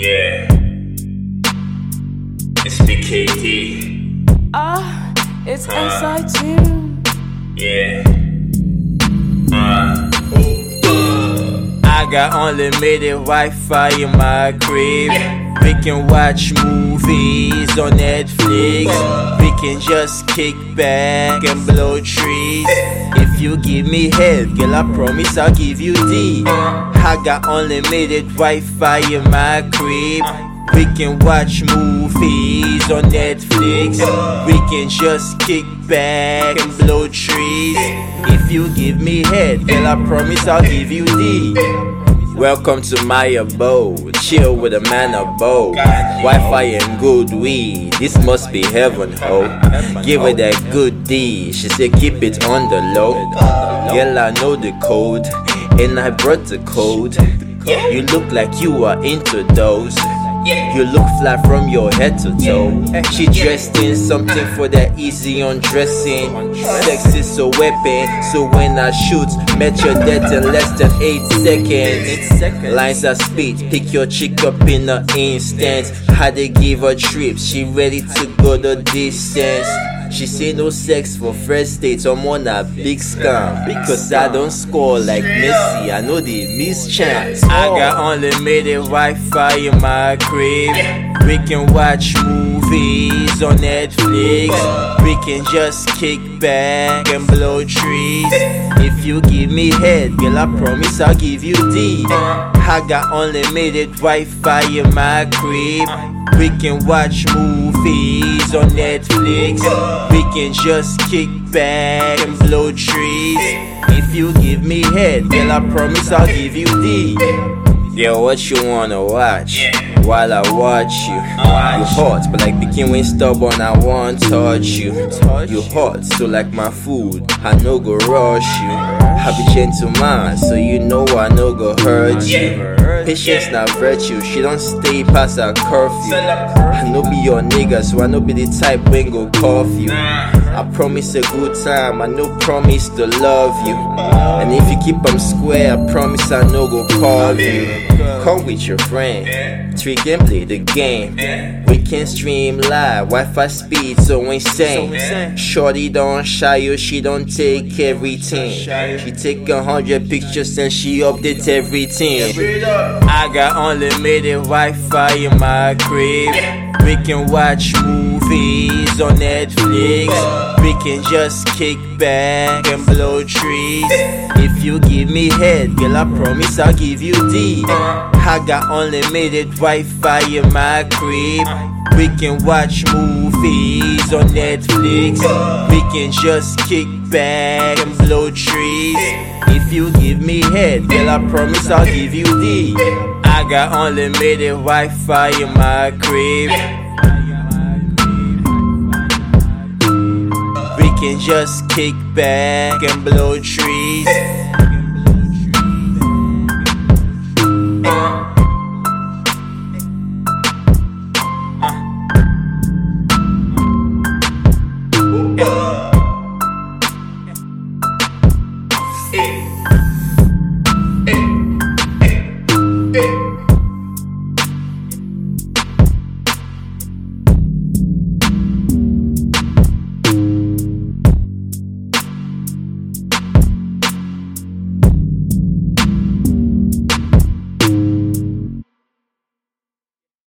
Yeah. It's PKD. Ah, it's Uh. SI2. Yeah. Got unlimited Wi-Fi in my crib. We can watch movies on Netflix. We can just kick back and blow trees. If you give me head, girl, I promise I'll give you D. I got unlimited Wi-Fi in my crib. We can watch movies on Netflix. We can just kick back and blow trees. If you give me head, girl, I promise I'll give you D. Welcome to my abode. Chill with a man of bold. Wi-Fi and good weed. This must be heaven, ho. Give her that good D. She said keep it on the low. Girl, I know the code, and I brought the code. You look like you are into those. You look fly from your head to toe. She dressed in something for that easy undressing. Sex is a weapon, so when I shoot, met your death in less than 8 seconds. Lines of speed, pick your chick up in an instant. Had to give her trips, she ready to go the distance. She say no sex for first dates, I'm on a big scam. Because I don't score like Messi, I know the miss chance. I got unlimited Wi-Fi in my crib. We can watch movies on Netflix. We can just kick back and blow trees. If you give me head, girl, I promise I'll give you D. I got unlimited Wi-Fi in my crib. We can watch movies on Netflix. We can just kick back and blow trees. If you give me head, girl, I promise I'll give you D. Yeah, what you wanna watch? While I watch you, you hot, but like when stubborn, I won't touch you. You hot, so like my food, I no go rush you. I be gentleman, so you know I no go hurt you. Patience not virtue, she don't stay past her curfew. I no be your nigga, so I no be the type when go cuff you. I promise a good time, I no promise to love you. And if you keep them square, I promise I no go call you. Come with your friend, trick and play the game. We can stream live, Wi-Fi speed so insane. Shorty don't shy you, she don't take everything. She take a hundred pictures and she update everything. I got unlimited Wi-Fi in my crib. We can watch movies on Netflix. We can just kick back and blow trees. If you give me head, girl, I promise I'll give you D. I got unlimited Wi-Fi in my crib. We can watch movies on Netflix. We can just kick back and blow trees. If you give me head, girl, I promise I'll give you D. I got unlimited Wi-Fi in my crib. We can just kick back and blow trees.